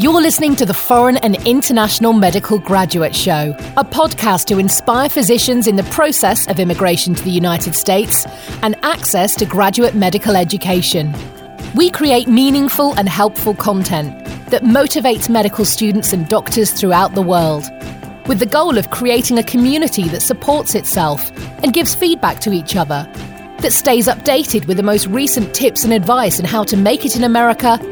You're listening to the Foreign and International Medical Graduate Show, a podcast to inspire physicians in the process of immigration to the United States and access to graduate medical education. We create meaningful and helpful content that motivates medical students and doctors throughout the world, with the goal of creating a community that supports itself and gives feedback to each other that stays updated with the most recent tips and advice on how to make it in America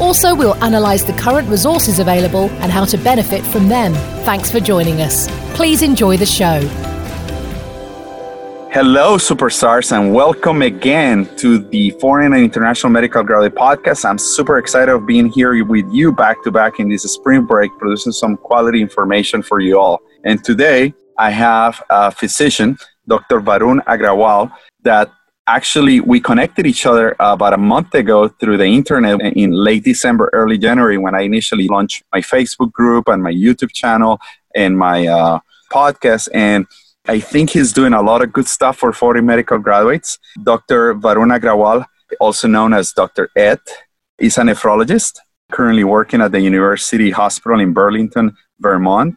Also, we'll analyse the current resources available and how to benefit from them. Thanks for joining us. Please enjoy the show. Hello, superstars, and welcome again to the Foreign and International Medical Graduate Podcast. I'm super excited of being here with you back to back in this spring break, producing some quality information for you all. And today, I have a physician, Dr. Varun Agrawal, that actually we connected each other about a month ago through the internet in late december early january when i initially launched my facebook group and my youtube channel and my uh, podcast. And i think he's doing a lot of good stuff for foreign medical graduates. Dr varun agrawal also known as dr ed is a nephrologist currently working at the university hospital in burlington vermont.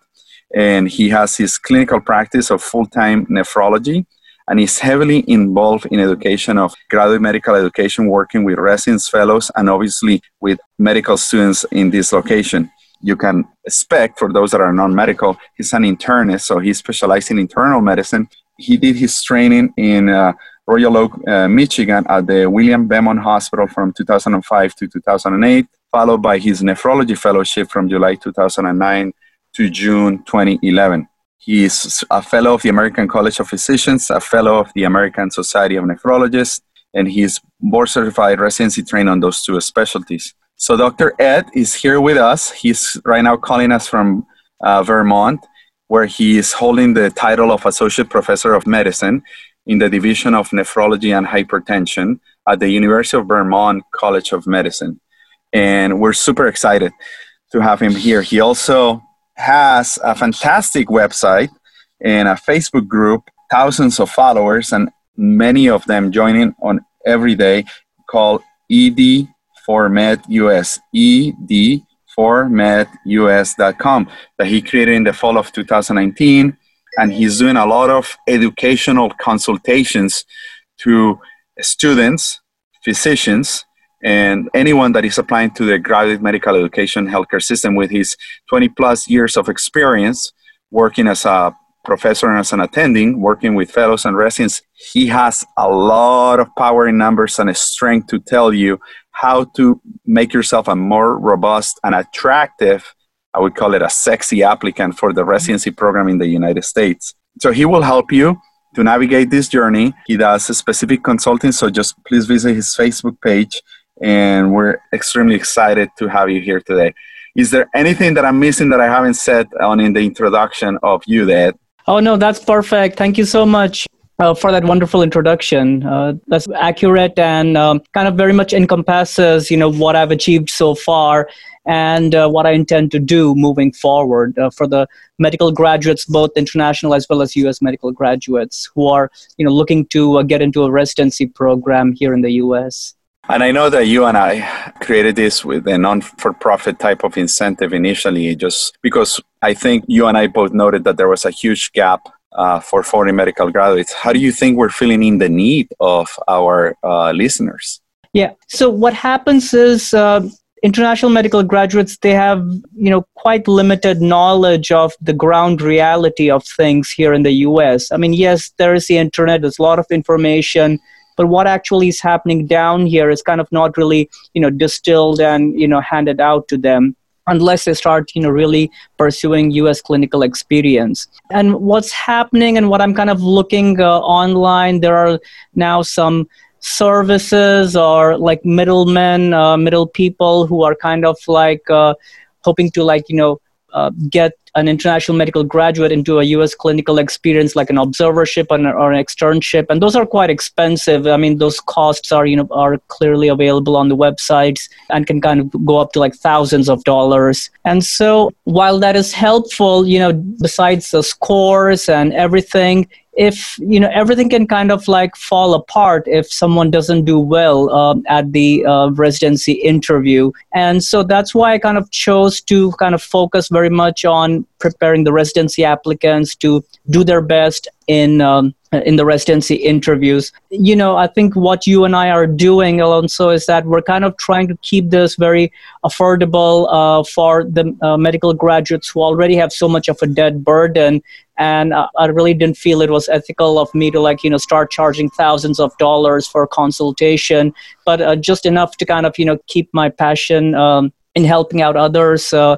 And he has his clinical practice of full-time nephrology and is heavily involved in education of graduate medical education, working with residents, fellows, and obviously with medical students in this location. You can expect for those that are non-medical, he's an internist, so he specializes in internal medicine. He did his training in uh, Royal Oak, uh, Michigan at the William Beaumont Hospital from 2005 to 2008, followed by his nephrology fellowship from July 2009 to June 2011. He is a fellow of the American College of Physicians, a fellow of the American Society of Nephrologists, and he is board certified residency trained on those two specialties. So Dr. Ed is here with us. He's right now calling us from uh, Vermont, where he is holding the title of Associate Professor of Medicine in the Division of Nephrology and Hypertension at the University of Vermont College of Medicine. And we're super excited to have him here. He also has a fantastic website and a Facebook group, thousands of followers, and many of them joining on every day called ED for Med US, ED for medus.com that he created in the fall of 2019. And he's doing a lot of educational consultations to students, physicians, and anyone that is applying to the graduate medical education healthcare system with his 20 plus years of experience working as a professor and as an attending, working with fellows and residents, he has a lot of power in numbers and a strength to tell you how to make yourself a more robust and attractive, I would call it a sexy applicant for the mm-hmm. residency program in the United States. So he will help you to navigate this journey. He does specific consulting, so just please visit his Facebook page and we're extremely excited to have you here today. Is there anything that I'm missing that I haven't said on in the introduction of you, Dad? Oh no, that's perfect. Thank you so much. Uh, for that wonderful introduction. Uh, that's accurate and um, kind of very much encompasses, you know, what I've achieved so far and uh, what I intend to do moving forward uh, for the medical graduates, both international as well as U.S. medical graduates who are, you know, looking to uh, get into a residency program here in the U.S. And I know that you and I created this with a non for profit type of incentive initially, just because I think you and I both noted that there was a huge gap uh, for foreign medical graduates. How do you think we're filling in the need of our uh, listeners? Yeah. So what happens is uh, international medical graduates they have you know quite limited knowledge of the ground reality of things here in the U.S. I mean, yes, there is the internet. There's a lot of information but what actually is happening down here is kind of not really you know distilled and you know handed out to them unless they start you know really pursuing us clinical experience. And what's happening and what i'm kind of looking uh, online there are now some services or like middlemen uh, middle people who are kind of like uh, hoping to like you know uh, get an international medical graduate into a U.S. clinical experience, like an observership or an, or an externship, and those are quite expensive. I mean, those costs are you know are clearly available on the websites and can kind of go up to like thousands of dollars. And so, while that is helpful, you know, besides the scores and everything, if you know everything can kind of like fall apart if someone doesn't do well um, at the uh, residency interview and so that's why i kind of chose to kind of focus very much on preparing the residency applicants to do their best in um, in the residency interviews. You know, I think what you and I are doing, Alonso, is that we're kind of trying to keep this very affordable uh, for the uh, medical graduates who already have so much of a debt burden. And uh, I really didn't feel it was ethical of me to like you know start charging thousands of dollars for consultation, but uh, just enough to kind of you know keep my passion. Um, in helping out others, uh,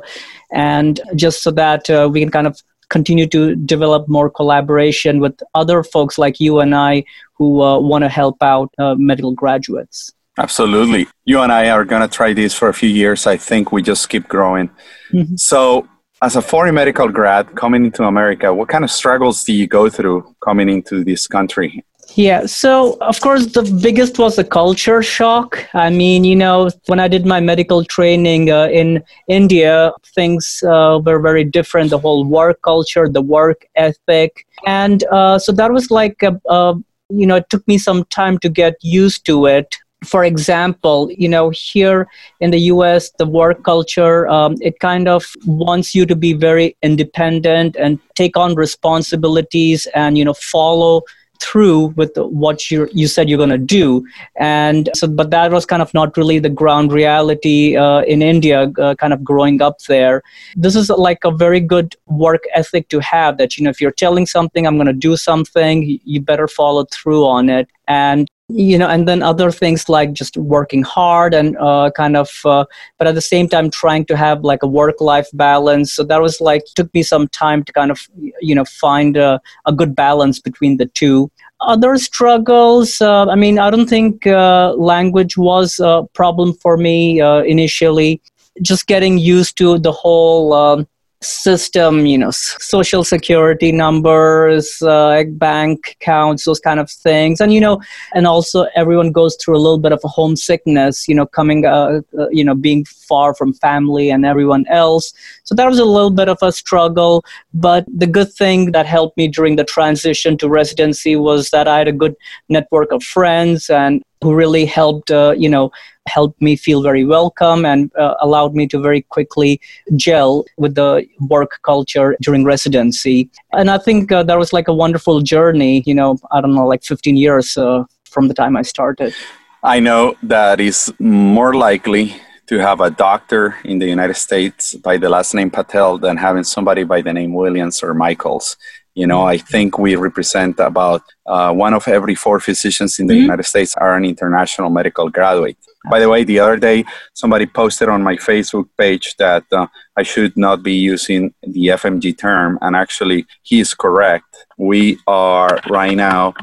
and just so that uh, we can kind of continue to develop more collaboration with other folks like you and I who uh, want to help out uh, medical graduates. Absolutely. You and I are going to try this for a few years. I think we just keep growing. Mm-hmm. So, as a foreign medical grad coming into America, what kind of struggles do you go through coming into this country? Yeah, so of course, the biggest was the culture shock. I mean, you know, when I did my medical training uh, in India, things uh, were very different the whole work culture, the work ethic. And uh, so that was like, a, a, you know, it took me some time to get used to it. For example, you know, here in the US, the work culture, um, it kind of wants you to be very independent and take on responsibilities and, you know, follow through with what you you said you're going to do. And so but that was kind of not really the ground reality uh, in india uh, kind of growing up there. This is like a very good work ethic to have that you know if you're telling something i'm going to do something you better follow through on it. And you know and then other things like just working hard and uh, kind of uh, but at the same time trying to have like a work life balance. So that was like took me some time to kind of you know find a, a good balance between the two. Other struggles uh, i mean i don't think uh, language was a problem for me uh, initially. Just getting used to the whole um, system, you know, social security numbers, uh, bank accounts, those kind of things. And, you know, and also everyone goes through a little bit of a homesickness, you know, coming, uh, uh, you know, being far from family and everyone else. So that was a little bit of a struggle. But the good thing that helped me during the transition to residency was that I had a good network of friends and who really helped, uh, you know, helped me feel very welcome and uh, allowed me to very quickly gel with the work culture during residency. And I think uh, that was like a wonderful journey, you know, I don't know, like 15 years uh, from the time I started. I know that is more likely to have a doctor in the United States by the last name Patel than having somebody by the name Williams or Michaels. You know, I think we represent about uh, one of every four physicians in the mm-hmm. United States are an international medical graduate. By the way, the other day, somebody posted on my Facebook page that uh, I should not be using the FMG term, and actually, he is correct. We are right now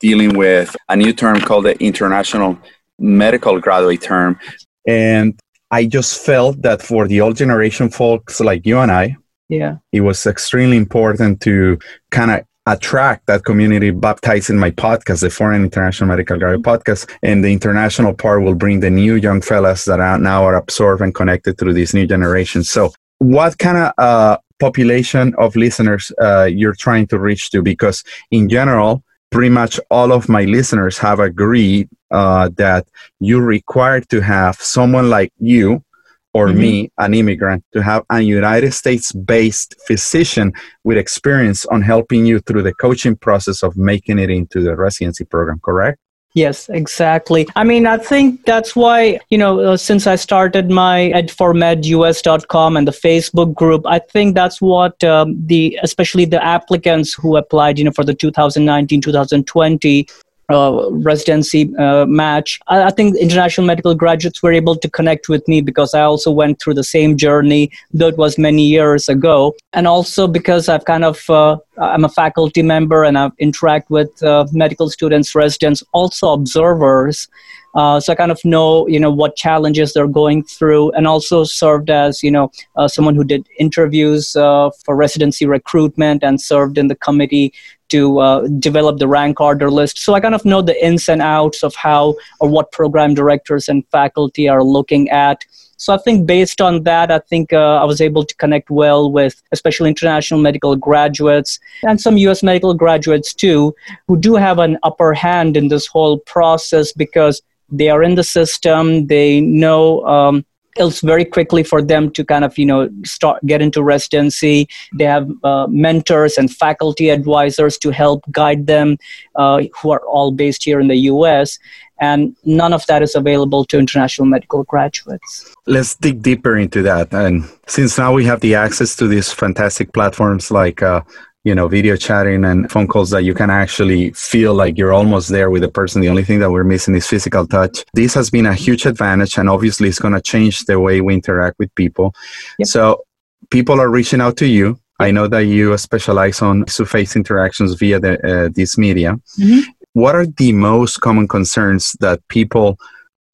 dealing with a new term called the International Medical Graduate term. And I just felt that for the old generation folks like you and I, yeah. it was extremely important to kind of attract that community baptized in my podcast the foreign international medical graduate mm-hmm. podcast and the international part will bring the new young fellas that are now are absorbed and connected through this new generation. So what kind of uh, population of listeners uh, you're trying to reach to? Because in general pretty much all of my listeners have agreed uh, that you're required to have someone like you or mm-hmm. me, an immigrant, to have a United States based physician with experience on helping you through the coaching process of making it into the residency program, correct? Yes, exactly. I mean, I think that's why, you know, uh, since I started my ed4medus.com and the Facebook group, I think that's what um, the, especially the applicants who applied, you know, for the 2019 2020 uh, residency uh, match. I, I, think international medical graduates were able to connect with me because I also went through the same journey, though it was many years ago. And also because I've kind of, uh, I'm a faculty member and I interact with uh, medical students, residents, also observers. Uh, so I kind of know, you know, what challenges they're going through, and also served as, you know, uh, someone who did interviews for residency recruitment and served in the committee to uh, develop the rank order list. So I kind of know the ins and outs of how or what program directors and faculty are looking at. So I think based on that, I think uh, I was able to connect well with especially international medical graduates and some US medical graduates too, who do have an upper hand in this whole process because they are in the system, they know. Um, it's very quickly for them to kind of you know start get into residency they have uh, mentors and faculty advisors to help guide them uh, who are all based here in the us and none of that is available to international medical graduates. Let's dig deeper into that. And since now we have the access to these fantastic platforms like uh, you know video chatting and phone calls that you can actually feel like you're almost there with the person the only thing that we're missing is physical touch this has been a huge advantage and obviously it's going to change the way we interact with people yep. so people are reaching out to you I know that you specialize on face interactions via the, uh, this media. Mm-hmm what are the most common concerns that people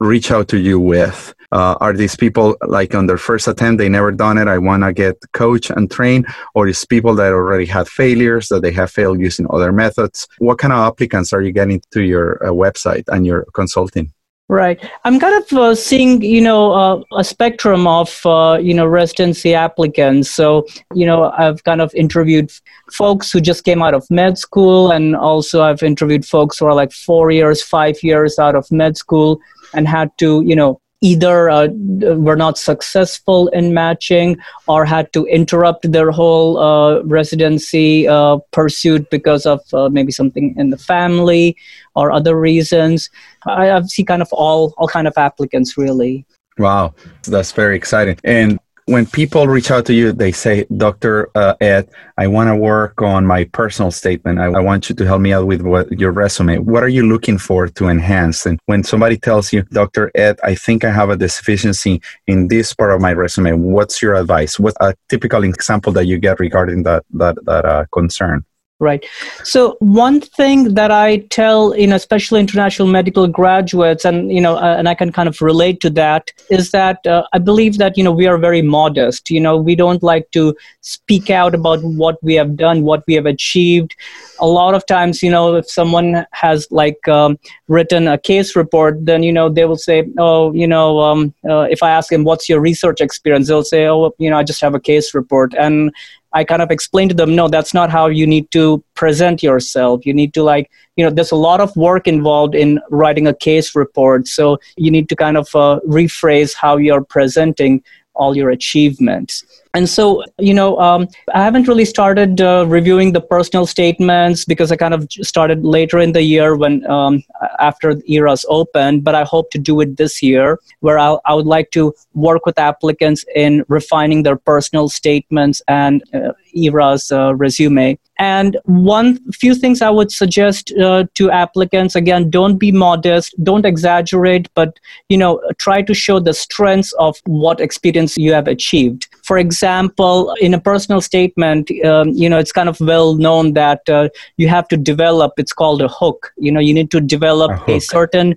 reach out to you with? Uh, are these people like on their first attempt, they never done it, I want to get coach and train, or is people that already had failures, that they have failed using other methods? What kind of applicants are you getting to your uh, website and your consulting? Right. I'm kind of uh, seeing, you know, uh, a spectrum of, uh, you know, residency applicants. So, you know, I've kind of interviewed folks who just came out of med school, and also I've interviewed folks who are like four years, five years out of med school and had to, you know, either uh, were not successful in matching or had to interrupt their whole uh, residency uh, pursuit because of uh, maybe something in the family or other reasons. I, I've seen kind of all all kind of applicants really. Wow, that's very exciting. And when people reach out to you, they say, Dr. Uh, Ed, I want to work on my personal statement. I, I, want you to help me out with what, your resume. What are you looking for to enhance? And when somebody tells you, Dr. Ed, I think I have a deficiency in this part of my resume, what's your advice? What a typical example that you get regarding that, that, that uh, concern? Right. So one thing that I tell, you know, especially international medical graduates, and you know, uh, and I can kind of relate to that, is that uh, I believe that you know we are very modest. You know, we don't like to speak out about what we have done, what we have achieved. A lot of times, you know, if someone has like um, written a case report, then you know they will say, oh, you know, um, uh, if I ask them what's your research experience, they'll say, oh, you know, I just have a case report, and I kind of explained to them, no, that's not how you need to present yourself. You need to like, you know, there's a lot of work involved in writing a case report. So you need to kind of uh, rephrase how you're presenting all your achievements. And so, you know, um, I haven't really started uh, reviewing the personal statements because I kind of started later in the year when um, after ERAS opened, but I hope to do it this year where I'll, I would like to work with applicants in refining their personal statements and uh, ERAS uh, resume. And one few things I would suggest uh, to applicants again, don't be modest, don't exaggerate, but you know, try to show the strengths of what experience you have achieved. For example, in a personal statement, um, you know, it's kind of well known that uh, you have to develop. It's called a hook. You know, you need to develop a, a certain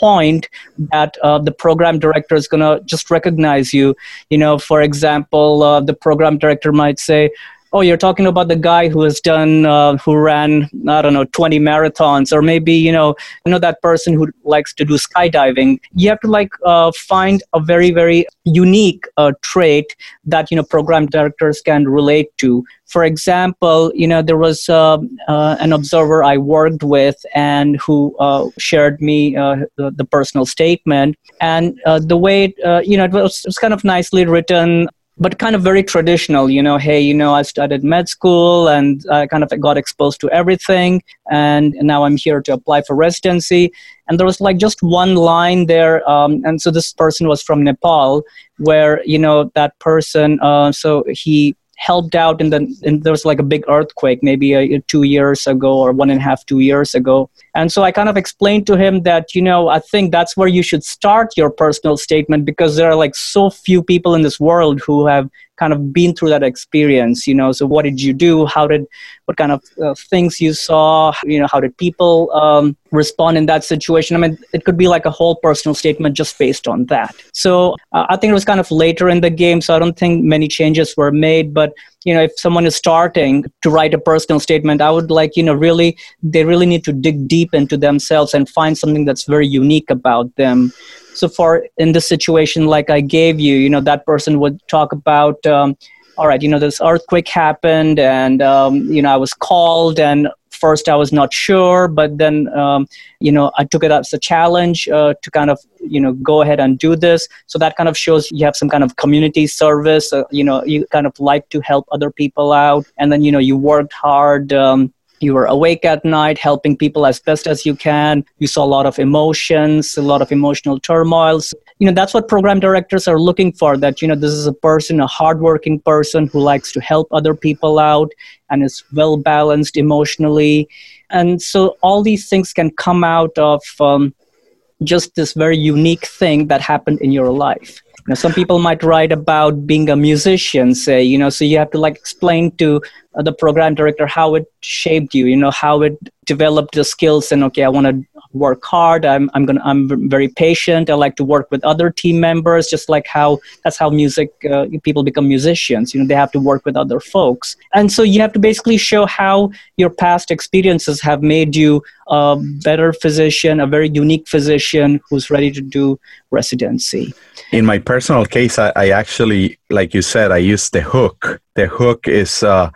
point that uh, the program director is going to just recognize you you know for example uh, the program director might say oh you're talking about the guy who has done uh, who ran i don't know 20 marathons or maybe you know you know that person who likes to do skydiving. You have to like uh, find a very very unique uh, trait that you know program directors can relate to. For example you know there was uh, uh, an observer i worked with and who uh, shared me the, the, personal statement. And the way you know it was, it was kind of nicely written but kind of very traditional you know hey you know i studied med school and i kind of got exposed to everything and now i'm here to apply for residency. And there was like just one line there um, and so this person was from nepal where you know that person uh, so he helped out in the in, there was like a big earthquake maybe a, two years ago or one and a half two years ago. And so i kind of explained to him that you know i think that's where you should start your personal statement because there are like so few people in this world who have kind of been through that experience you know? So what did you do? How did what kind of uh, things you saw? You know how did people um, respond in that situation? I mean it could be like a whole personal statement just based on that. So uh, i think it was kind of later in the game so i don't think many changes were made but you know if someone is starting to write a personal statement i would like you know really they really need to dig deep into themselves and find something that's very unique about them so far in this situation like i gave you you know that person would talk about um, all right you know this earthquake happened and um, you know i was called and first i was not sure but then um, you know i took it as a challenge uh, to kind of you know go ahead and do this. So that kind of shows you have some kind of community service uh, you know you kind of like to help other people out. And then you know you worked hard um, you were awake at night helping people as best as you can. You saw a lot of emotions a lot of emotional turmoils. You know that's what program directors are looking for that you know this is a person a hardworking person who likes to help other people out and is well balanced emotionally. And so all these things can come out of um, just this very unique thing that happened in your life. You know, some people might write about being a musician say you know so you have to like explain to the program director how it shaped you you know how it developed the skills and okay i want to work hard i'm i'm going to i'm very patient i like to work with other team members just like how that's how music uh, people become musicians you know they have to work with other folks. And so you have to basically show how your past experiences have made you a better physician a very unique physician who's ready to do residency. In my personal case i, I actually like you said i used the hook. The hook is uh,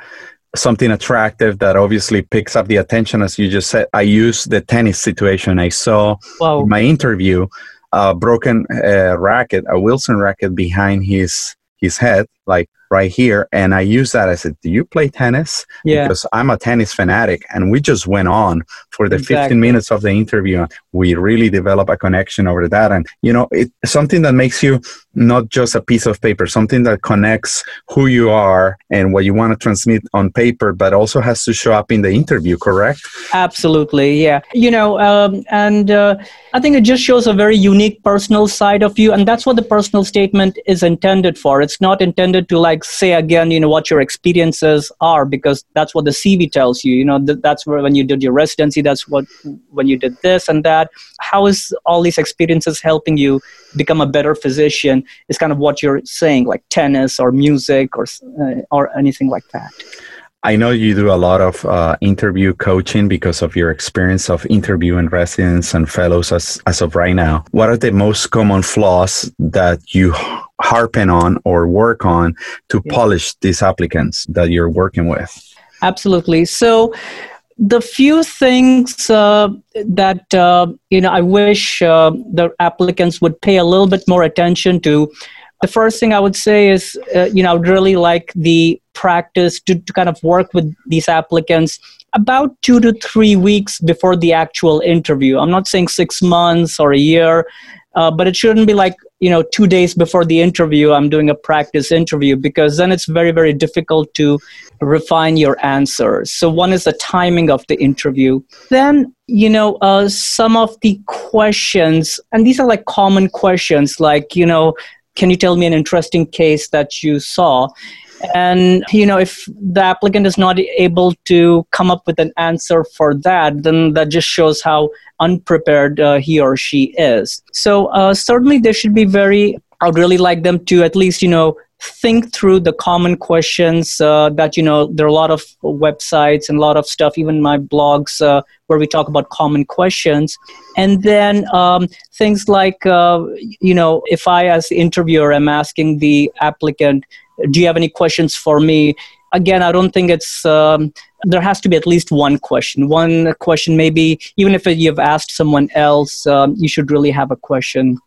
something attractive that obviously picks up the attention as you just said. I use the tennis situation. I saw in my interview a broken uh, racket a wilson racket behind his his head like right here and i use that i said do you play tennis yeah. because i'm a tennis fanatic and we just went on for the exactly. 15 minutes of the interview we really develop a connection over that and you know it's something that makes you not just a piece of paper something that connects who you are and what you want to transmit on paper but also has to show up in the interview correct absolutely yeah you know um, and uh, i think it just shows a very unique personal side of you and that's what the personal statement is intended for it's not intended to like say again you know what your experiences are because that's what the cv tells you you know th- that's where when you did your residency that's what when you did this and that. How is all these experiences helping you become a better physician is kind of what you're saying like tennis or music or uh, or anything like that I know you do a lot of uh, interview coaching because of your experience of interviewing residents and fellows as, as of right now. What are the most common flaws that you harpen on or work on to yeah. polish these applicants that you're working with? Absolutely. So, the few things uh, that uh, you know I wish uh, the applicants would pay a little bit more attention to. The first thing I would say is, uh, you know, I would really like the practice to, to kind of work with these applicants about two to three weeks before the actual interview. I'm not saying six months or a year. Uh, but it shouldn't be like you know two days before the interview i'm doing a practice interview because then it's very very difficult to refine your answers so one is the timing of the interview then you know uh, some of the questions and these are like common questions like you know can you tell me an interesting case that you saw? And you know if the applicant is not able to come up with an answer for that then that just shows how unprepared uh, he or she is. So uh, certainly they should be very i would really like them to at least you know think through the common questions uh, that you know there are a lot of websites and a lot of stuff even my blogs uh, where we talk about common questions. And then um, things like uh, you know if i as the interviewer am asking the applicant do you have any questions for me? Again i don't think it's um, there has to be at least one question. One question maybe even if you've asked someone else um, you should really have a question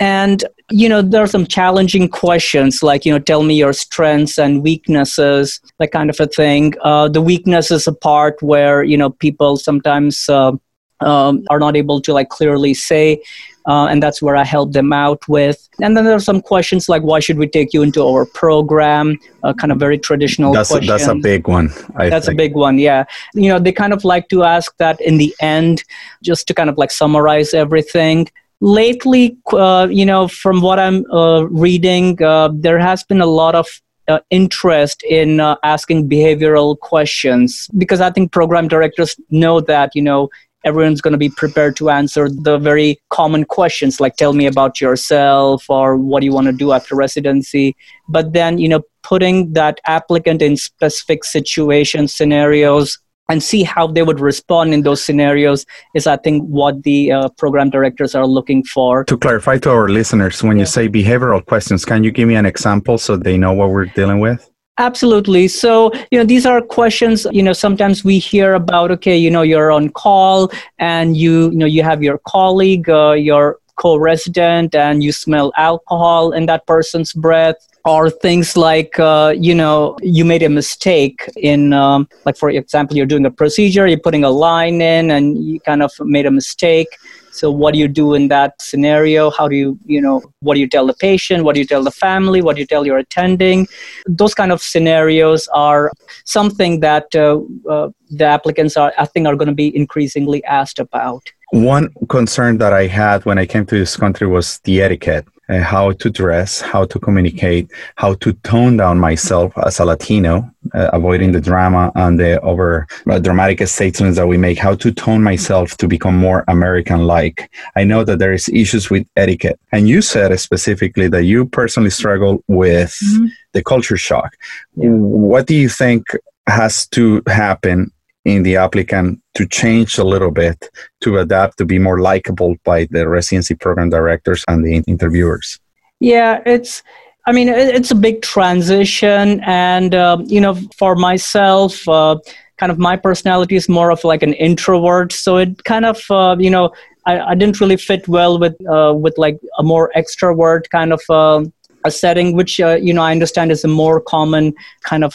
and you know there are some challenging questions like you know tell me your strengths and weaknesses that kind of a thing uh, the weakness is a part where you know people sometimes uh, um, are not able to like clearly say uh, and that's where I help them out with. And then there are some questions like, why should we take you into our program? Uh, kind of very traditional. That's a, that's a big one. I that's think. a big one. Yeah, you know they kind of like to ask that in the end, just to kind of like summarize everything. Lately, uh, you know, from what I'm uh, reading, uh, there has been a lot of uh, interest in uh, asking behavioral questions because I think program directors know that you know everyone's going to be prepared to answer the very common questions like tell me about yourself or what do you want to do after residency? But then you know putting that applicant in specific situations scenarios and see how they would respond in those scenarios is i think what the uh, program directors are looking for to clarify to our listeners when yeah. you say behavioral questions can you give me an example so they know what we're dealing with Absolutely. So, you know, these are questions, you know, sometimes we hear about, okay, you know, you're on call and you, you know, you have your colleague, uh, your co-resident and you smell alcohol in that person's breath or things like uh, you know you made a mistake in um, like for example you're doing a procedure you're putting a line in and you kind of made a mistake. So what do you do in that scenario? How do you you know what do you tell the patient? What do you tell the family? What do you tell your attending? Those kind of scenarios are something that uh, uh, the applicants are i think are going to be increasingly asked about one concern that I had when I came to this country was the etiquette. Uh, how to dress, how to communicate, how to tone down myself as a Latino, uh, avoiding the drama and the over uh, dramatic statements that we make, how to tone myself to become more American like. I know that there is issues with etiquette. And you said specifically that you personally struggle with mm-hmm. the culture shock. Yeah. What do you think has to happen in the applicant to change a little bit to adapt to be more likable by the residency program directors and the interviewers? Yeah it's i mean it's a big transition and uh, you know for myself uh, kind of my personality is more of like an introvert. So it kind of uh, you know I, I, didn't really fit well with uh, with like a more extrovert kind of uh, a setting which uh, you know i understand is a more common kind of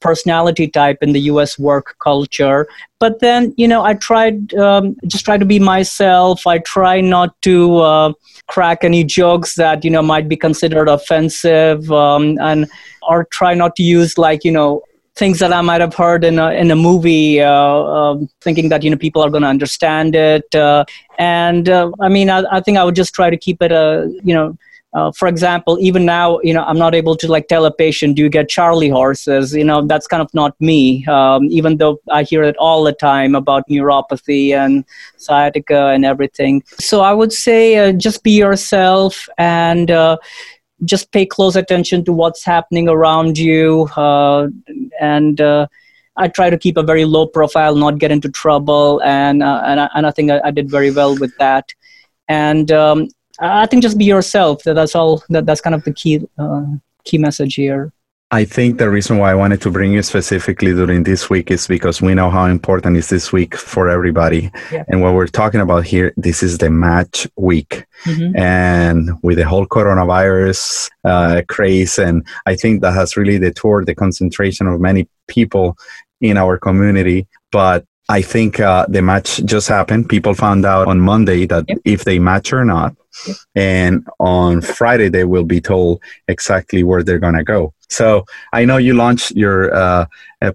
personality type in the US work culture. But then, you know, I tried, um, just try to be myself. I try not to uh, crack any jokes that, you know, might be considered offensive um, and, or try not to use like, you know, things that I might have heard in a, in a movie, uh, uh, thinking that you know people are going to understand it. Uh, and uh, I mean, I, I, think I would just try to keep it a you know uh, for example, even now, you know, I'm not able to like tell a patient, "Do you get Charlie horses?" You know, that's kind of not me. Um, even though I hear it all the time about neuropathy and sciatica and everything. So I would say, uh, just be yourself and. Uh, just pay close attention to what's happening around you uh, and uh, I try to keep a very low profile, not get into trouble, and and, I, and I think I, I, did very well with that. And um, I think just be yourself. That's all. That, that's kind of the key uh, key message here. I think the reason why I wanted to bring you specifically during this week is because we know how important is this week for everybody. Yeah. And what we're talking about here, this is the match week. Mm-hmm. And with the whole coronavirus uh, craze, and I think that has really detoured the concentration of many people in our community. But I think uh, the match just happened. People found out on Monday that yep. if they match or not. Yep. And on Friday, they will be told exactly where they're going to go. So I know you launched your uh,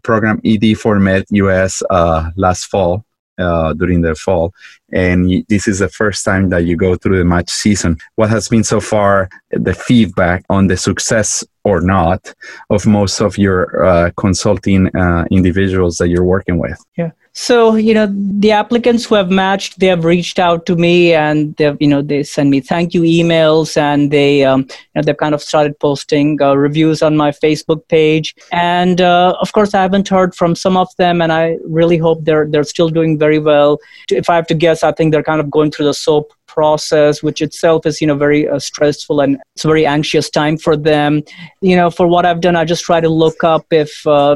program ED for Med US uh, last fall. Uh, during the fall, and this is the first time that you go through the match season. What has been so far the feedback on the success or not of most of your uh, consulting uh, individuals that you're working with? Yeah. So, you know, the applicants who have matched, they have reached out to me and they've, you know, they send me thank you emails and they, um, you know, they've kind of started posting uh, reviews on my Facebook page. And uh, of course, I haven't heard from some of them and I really hope they're, they're still doing very well. If I have to guess, I think they're kind of going through the SOAP process, which itself is, you know, very uh, stressful and it's a very anxious time for them. You know, for what I've done, I just try to look up if uh,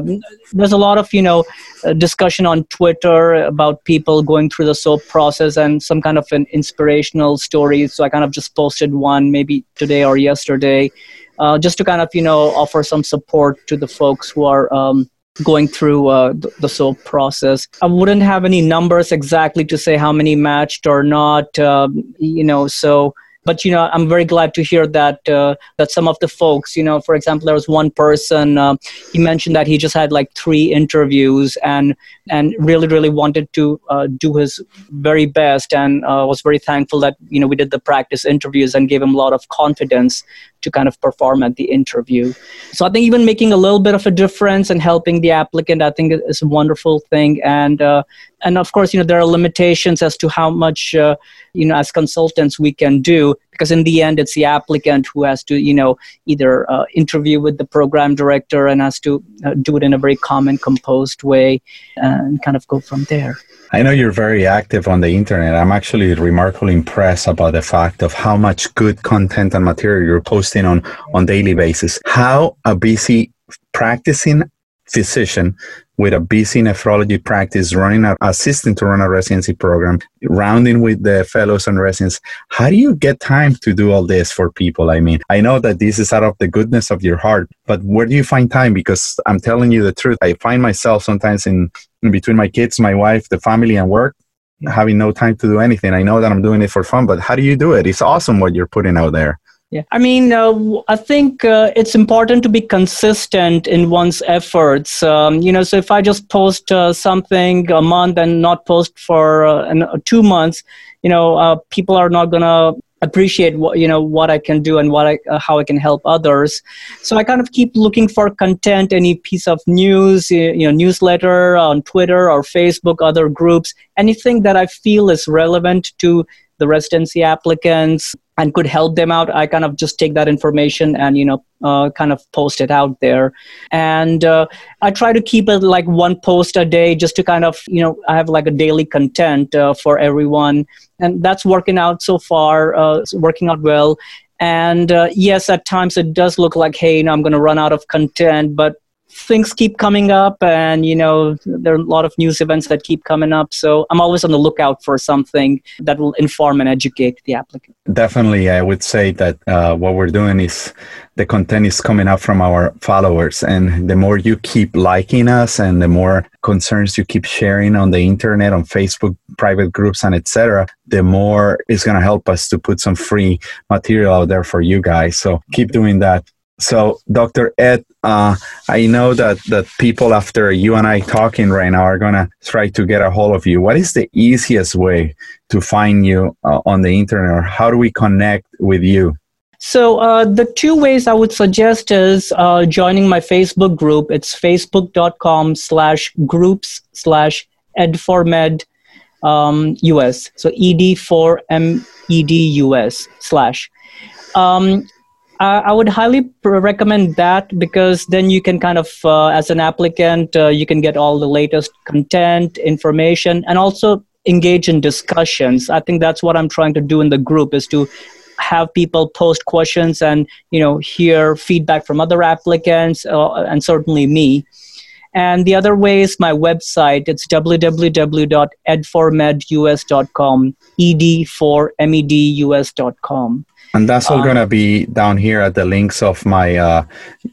there's a lot of, you know, uh, discussion on Twitter about people going through the SOAP process and some kind of an inspirational story. So I kind of just posted one maybe today or yesterday, uh, just to kind of, you know, offer some support to the folks who are, um, going through uh, the, SOAP process. I wouldn't have any numbers exactly to say how many matched or not, um, you know, so but you know i'm very glad to hear that uh, that some of the folks you know for example there was one person uh, he mentioned that he just had like three interviews and and really really wanted to uh, do his very best and uh, was very thankful that you know we did the practice interviews and gave him a lot of confidence to kind of perform at the interview. So I think even making a little bit of a difference and helping the applicant, I think is a wonderful thing. And uh, and of course, you know, there are limitations as to how much uh, you know as consultants we can do because in the end, it's the applicant who has to you know either uh, interview with the program director and has to uh, do it in a very calm and composed way and kind of go from there. I know you're very active on the internet. I'm actually remarkably impressed about the fact of how much good content and material you're posting on on daily basis. How a busy practicing physician with a busy nephrology practice, running an assistant to run a residency program, rounding with the fellows and residents. How do you get time to do all this for people? I mean, I know that this is out of the goodness of your heart, but where do you find time? Because I'm telling you the truth. I find myself sometimes in, in between my kids, my wife, the family, and work, having no time to do anything. I know that I'm doing it for fun, but how do you do it? It's awesome what you're putting out there. Yeah, I mean, uh, I think uh, it's important to be consistent in one's efforts. Um, you know, so if I just post uh, something a month and not post for uh, an, uh, two months, you know, uh, people are not gonna appreciate what you know what I can do and what I how I can help others. So I kind of keep looking for content, any piece of news, you know, newsletter on Twitter or Facebook, other groups, anything that I feel is relevant to the residency applicants and could help them out i kind of just take that information and you know uh, kind of post it out there. And uh, i try to keep it like one post a day just to kind of you know i have like a daily content uh, for everyone. And that's working out so far uh, working out well. And uh, yes at times it does look like hey you know i'm going to run out of content but things keep coming up and you know there are a lot of news events that keep coming up. So i'm always on the lookout for something that will inform and educate the applicant. Definitely i would say that uh, what we're doing is the content is coming up from our followers. And the more you keep liking us and the more concerns you keep sharing on the internet on facebook private groups and etc the more it's going to help us to put some free material out there for you guys. So keep doing that so, Dr. Ed, uh, I know that, that people after you and I talking right now are going to try to get a hold of you. What is the easiest way to find you uh, on the internet, or how do we connect with you? So, uh, the two ways I would suggest is uh, joining my Facebook group. It's facebook.com slash groups slash ed4med um, US. So, ed4medus slash. Um, uh, I would highly recommend that because then you can kind of, uh, as an applicant, uh, you can get all the latest content, information, and also engage in discussions. I think that's what I'm trying to do in the group is to have people post questions and you know hear feedback from other applicants uh, and certainly me. And the other way is my website. It's www.ed4medus.com, ed4medus.com. And that's all um, going to be down here at the links of my uh,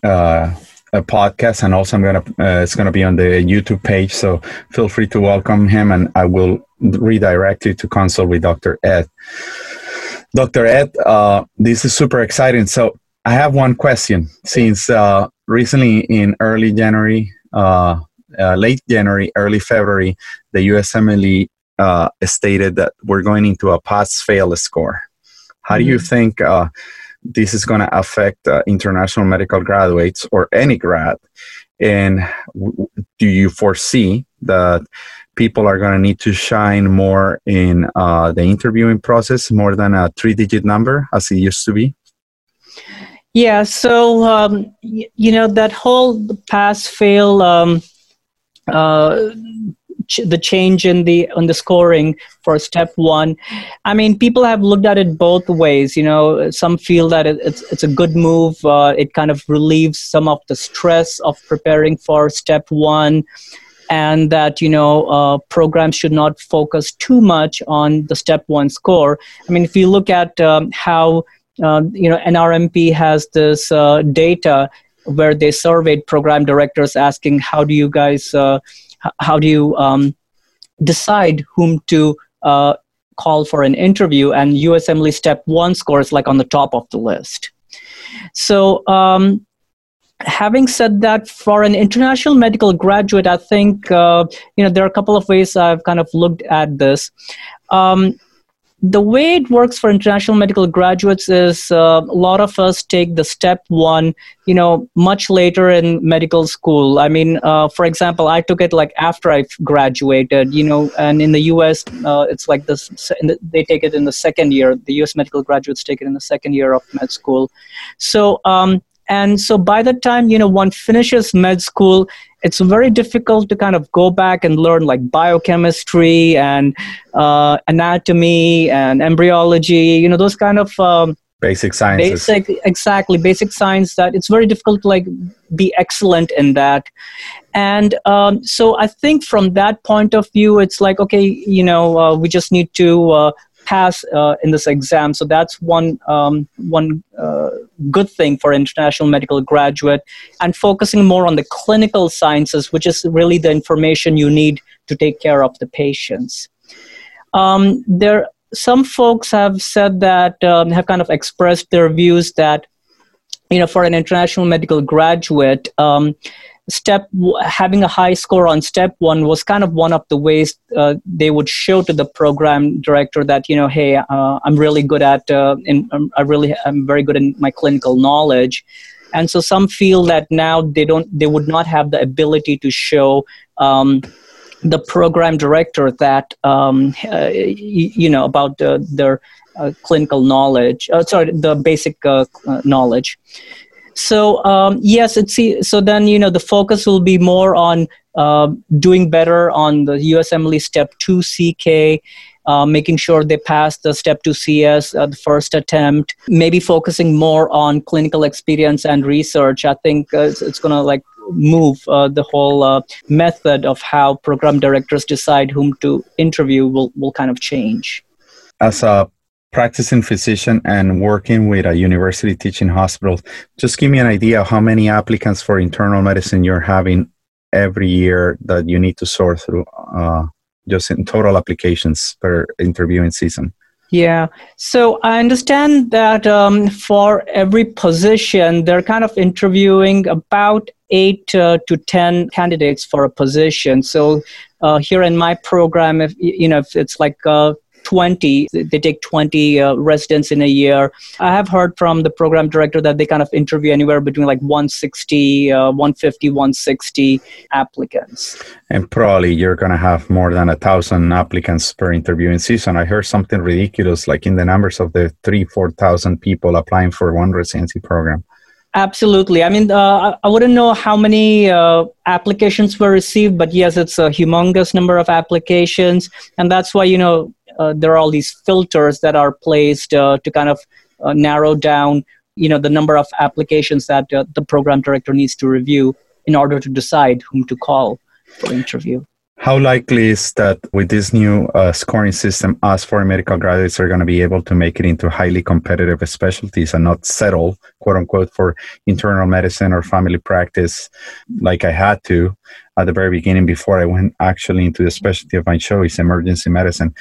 uh, podcast, and also I'm going to uh, it's going to be on the YouTube page. So feel free to welcome him, and I will redirect you to consult with Dr. Ed. Dr. Ed, uh, this is super exciting. So I have one question. Since uh, recently in early January, uh, late January, early February, the USMLE stated that we're going into a pass-fail score how do you mm-hmm. think uh, this is going to affect uh, international medical graduates or any grad? And w- do you foresee that people are going to need to shine more in uh, the interviewing process more than a three digit number as it used to be? Yeah, so, um, y- you know, that whole pass fail um, uh, ch- the change in the on the scoring for step one. I mean people have looked at it both ways you know some feel that it, it's it's a good move uh, it kind of relieves some of the stress of preparing for step one and that you know uh, programs should not focus too much on the step one score. I mean if you look at um, how uh, you know nrmp has this uh, data where they surveyed program directors asking how do you guys uh, how do you um, decide whom to uh, call for an interview and USMLE step one score is like on the top of the list. So um, having said that, for an international medical graduate, I think uh, you know there are a couple of ways I've kind of looked at this. Um, the way it works for international medical graduates is uh, a lot of us take the step one, you know, much later in medical school. I mean, uh, for example, I took it like after I graduated, you know, and in the U.S., uh, it's like this. They take it in the second year. The U.S. medical graduates take it in the second year of med school. So. Um, and so by the time you know one finishes med school it's very difficult to kind of go back and learn like biochemistry and uh, anatomy and embryology you know those kind of um, basic sciences. basic exactly basic science that it's very difficult to like be excellent in that. And um, so i think from that point of view it's like okay you know uh, we just need to uh, pass uh, in this exam. So that's one um, one uh, good thing for international medical graduate, and focusing more on the clinical sciences, which is really the information you need to take care of the patients. Um, there, some folks have said that um, have kind of expressed their views that you know for an international medical graduate um, step having a high score on step one was kind of one of the ways uh, they would show to the program director that you know hey uh, i'm really good at uh, in, um, i really i'm very good in my clinical knowledge. And so some feel that now they don't they would not have the ability to show um, the program director that um, uh, you, know about their uh, clinical knowledge uh, sorry the basic knowledge so um, yes, it's so then you know the focus will be more on uh, doing better on the USMLE Step Two CK. Uh, making sure they pass the step 2 CS uh, the first attempt, maybe focusing more on clinical experience and research. I think uh, it's, it's going to like move uh, the whole uh, method of how program directors decide whom to interview will, will kind of change. As a practicing physician and working with a university teaching hospital, just give me an idea of how many applicants for internal medicine you're having every year that you need to sort through, uh, just in total applications per interviewing season. Yeah. So I understand that um, for every position, they're kind of interviewing about eight uh, to 10 candidates for a position. So uh, here in my program, if you know, if it's like uh, 20 they take 20 uh, residents in a year i have heard from the program director that they kind of interview anywhere between like 160 uh, 150 160 applicants and probably you're going to have more than a thousand applicants per interviewing season i heard something ridiculous like in the numbers of the three four thousand people applying for one residency program Absolutely. I mean, uh, I wouldn't know how many uh, applications were received, but yes, it's a humongous number of applications. And that's why, you know, there are all these filters that are placed uh, to kind of uh, narrow down you know the number of applications that uh, the program director needs to review in order to decide whom to call for interview. How likely is that with this new uh, scoring system us foreign medical graduates are going to be able to make it into highly competitive specialties and not settle quote unquote for internal medicine or family practice like i had to at the very beginning before i went actually into the specialty of my choice emergency medicine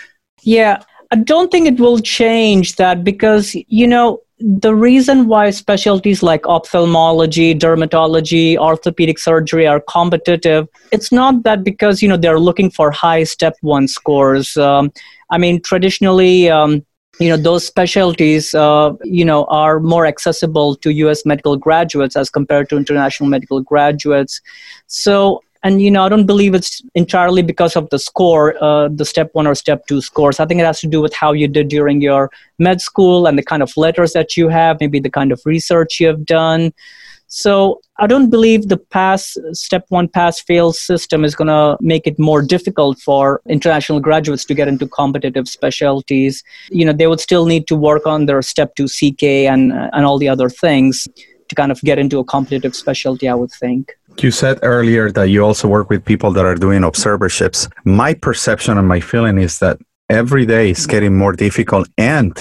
yeah, I don't think it will change that because, you know, the reason why specialties like ophthalmology, dermatology, orthopedic surgery are competitive, it's not that because, you know, they're looking for high step one scores. Um, I mean, traditionally, um, you know those specialties uh, you know are more accessible to us medical graduates as compared to international medical graduates so and you know i don't believe it's entirely because of the score uh, the step one or step two scores. I think it has to do with how you did during your med school and the kind of letters that you have maybe the kind of research you have done. So i don't believe the pass step one pass fail system is going to make it more difficult for international graduates to get into competitive specialties. You know they would still need to work on their step two ck and and all the other things to kind of get into a competitive specialty i would think you said earlier that you also work with people that are doing observerships. My perception and my feeling is that every day is getting more difficult and,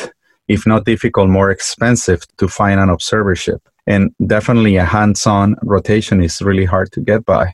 if not difficult, more expensive to find an observership. And definitely a hands on rotation is really hard to get by.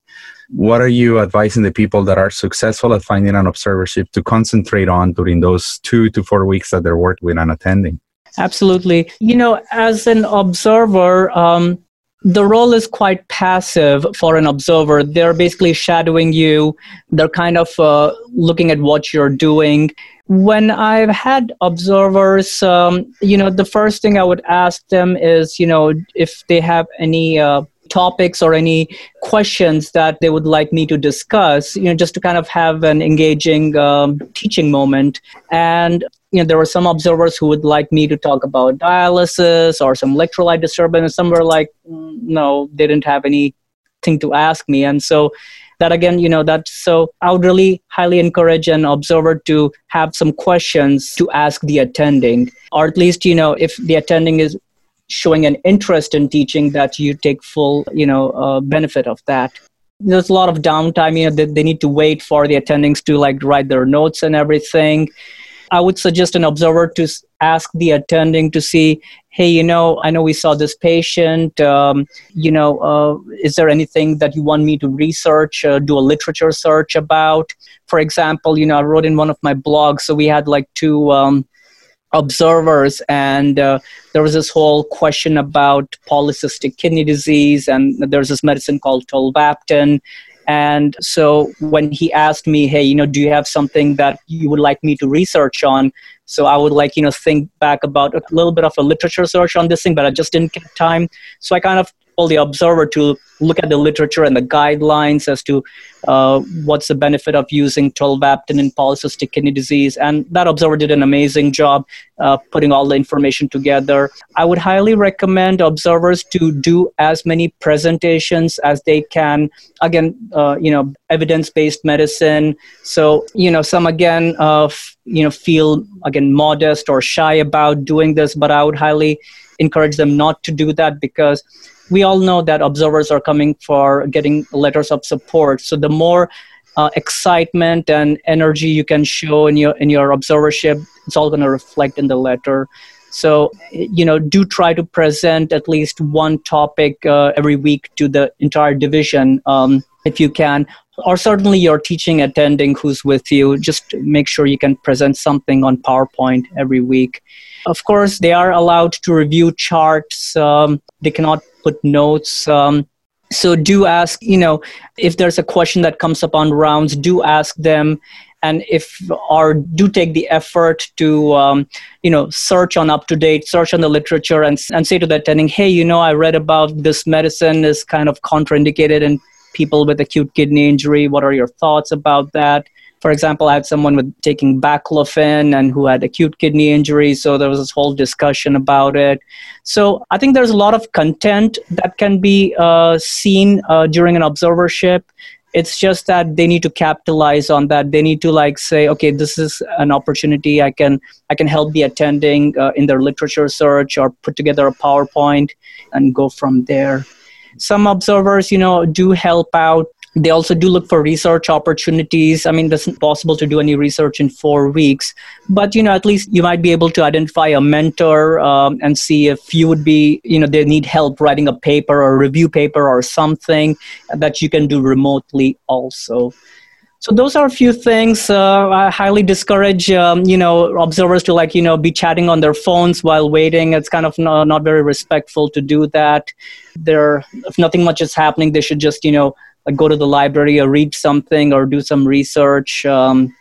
What are you advising the people that are successful at finding an observership to concentrate on during those two to four weeks that they're working with and attending? Absolutely. You know, as an observer, um, the role is quite passive for an observer. They're basically shadowing you. They're kind of uh, looking at what you're doing. When I've had observers, um, you know, the first thing I would ask them is, you know, if they have any uh, topics or any questions that they would like me to discuss you know just to kind of have an engaging um, teaching moment. And you know there were some observers who would like me to talk about dialysis or some electrolyte disturbance some were like mm, no they didn't have anything to ask me. And so that again you know that so i would really highly encourage an observer to have some questions to ask the attending. Or at least you know if the attending is showing an interest in teaching that you take full you know uh, benefit of that. There's a lot of downtime you know they, they need to wait for the attendings to like write their notes and everything. I would suggest an observer to ask the attending to see hey you know i know we saw this patient um, you know uh, is there anything that you want me to research uh, do a literature search about? For example you know i wrote in one of my blogs so we had like two um, observers and uh, there was this whole question about polycystic kidney disease and there's this medicine called tolvaptan. And so when he asked me hey you know do you have something that you would like me to research on? So i would like you know think back about a little bit of a literature search on this thing but i just didn't get time. So i kind of the observer to look at the literature and the guidelines as to uh, what's the benefit of using tolvaptan in polycystic kidney disease. And that observer did an amazing job uh, putting all the information together. I would highly recommend observers to do as many presentations as they can. Again, uh, you know, evidence-based medicine. So, you know, some again, uh, you know, feel again modest or shy about doing this, but I would highly encourage them not to do that because we all know that observers are coming for getting letters of support. So the more uh, excitement and energy you can show in your in your observership, it's all going to reflect in the letter. So you know, do try to present at least one topic uh, every week to the entire division um, if you can. Or certainly your teaching attending who's with you, just make sure you can present something on PowerPoint every week. Of course, they are allowed to review charts. Um, they cannot notes. Um, so do ask, you know, if there's a question that comes up on rounds, do ask them. And if, or do take the effort to, um, you know, search on up to date, search on the literature and, and say to the attending, hey, you know, I read about this medicine is kind of contraindicated in people with acute kidney injury. What are your thoughts about that? For example, I had someone with taking baclofen and who had acute kidney injury, so there was this whole discussion about it. So I think there's a lot of content that can be uh, seen uh, during an observership. It's just that they need to capitalize on that. They need to like say, okay, this is an opportunity. I can I can help the attending uh, in their literature search or put together a PowerPoint and go from there some observers you know do help out they also do look for research opportunities. I mean it's possible to do any research in four weeks. But you know at least you might be able to identify a mentor um, and see if you would be you know they need help writing a paper or a review paper or something that you can do remotely also. So those are a few things uh, i highly discourage um, you know observers to like you know be chatting on their phones while waiting. It's kind of no, not very respectful to do that. There if nothing much is happening they should just you know go to the library or read something or do some research um,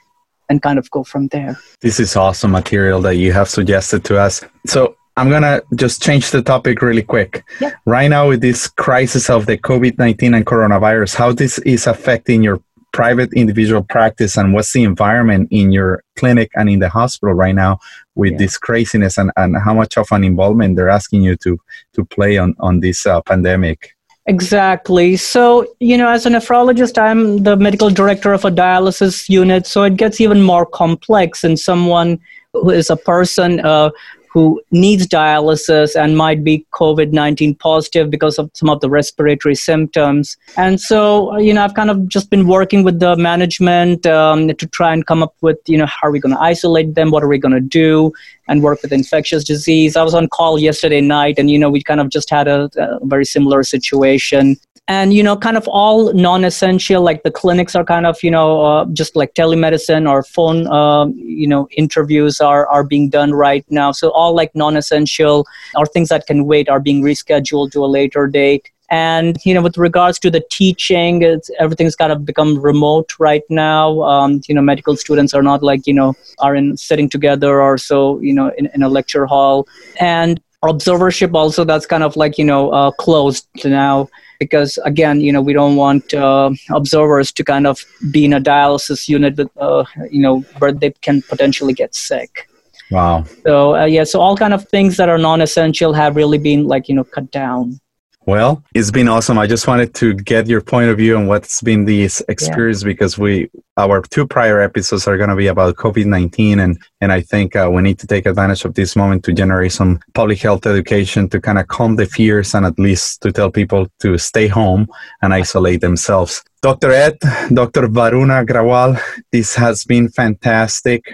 and kind of go from there. This is awesome material that you have suggested to us. So I'm gonna just change the topic really quick. Yeah. Right now, with this crisis of the COVID 19 and coronavirus, how this is affecting your private individual practice and what's the environment in your clinic and in the hospital right now with yeah. this craziness and, and how much of an involvement they're asking you to to play on on this uh, pandemic Exactly. So, you know, as a nephrologist, I'm the medical director of a dialysis unit. So it gets even more complex in someone who is a person uh, who needs dialysis and might be COVID 19 positive because of some of the respiratory symptoms. And so, you know, I've kind of just been working with the management um, to try and come up with, you know, how are we going to isolate them? What are we going to do? And work with infectious disease. I was on call yesterday night, and, you know, we kind of just had a, a very similar situation and you know kind of all non-essential like the clinics are kind of you know uh, just like telemedicine or phone um, you know interviews are are being done right now. So all like non-essential or things that can wait are being rescheduled to a later date. And you know with regards to the teaching it's, everything's kind of become remote right now. Um, you know medical students are not like you know are in sitting together or so you know in, in a lecture hall. And observership also that's kind of like you know uh, closed now because again you know we don't want uh, observers to kind of be in a dialysis unit with uh, you know where they can potentially get sick. Wow. So uh, yeah so all kind of things that are non-essential have really been like you know cut down well, it's been awesome. I just wanted to get your point of view on what's been this experience yeah. because we our two prior episodes are going to be about COVID nineteen, and and I think uh, we need to take advantage of this moment to generate some public health education to kind of calm the fears and at least to tell people to stay home and isolate themselves. Dr. Ed, Dr. Varun Agrawal, this has been fantastic.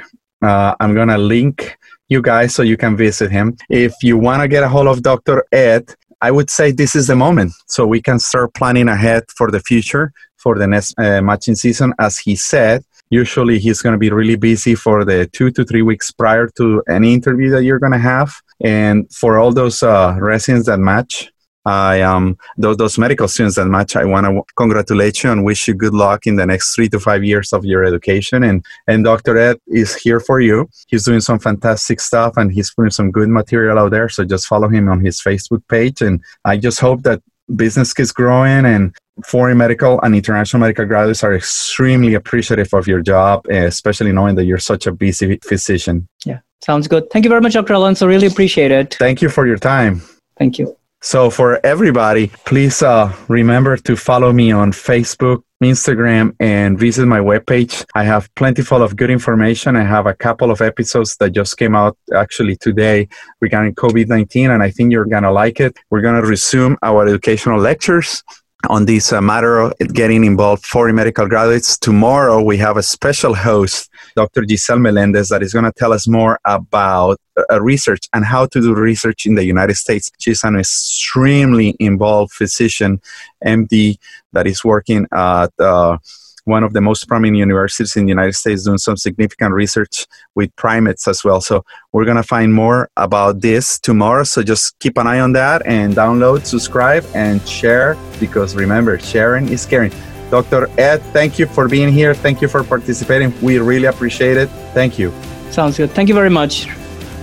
Uh, I'm going to link you guys so you can visit him. If you want to get a hold of Dr. Ed, I would say this is the moment. So we can start planning ahead for the future for the next uh, matching season. As he said, usually he's going to be really busy for the two to three weeks prior to any interview that you're going to have. And for all those uh, residents that match, I um those, those medical students that match. I want to congratulate you and wish you good luck in the next three to five years of your education. And and Dr. Ed is here for you. He's doing some fantastic stuff and he's putting some good material out there. So just follow him on his Facebook page. And I just hope that business keeps growing and foreign medical and international medical graduates are extremely appreciative of your job, especially knowing that you're such a busy physician. Yeah, sounds good. Thank you very much, Dr. Alonso. Really appreciate it. Thank you for your time. Thank you. So, for everybody, please uh, remember to follow me on Facebook, Instagram, and visit my webpage. I have plenty full of good information. I have a couple of episodes that just came out actually today regarding COVID 19, and I think you're going to like it. We're going to resume our educational lectures on this uh, matter of getting involved foreign medical graduates. Tomorrow, we have a special host Dr. Giselle Melendez, that is going to tell us more about uh, research and how to do research in the United States. She's an extremely involved physician, MD, that is working at uh, one of the most prominent universities in the United States doing some significant research with primates as well. So we're going to find more about this tomorrow. So just keep an eye on that and download, subscribe, and share because remember, sharing is caring. Dr. Ed, thank you for being here. Thank you for participating. We really appreciate it. Thank you. Sounds good. Thank you very much.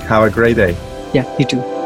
Have a great day. Yeah, you too.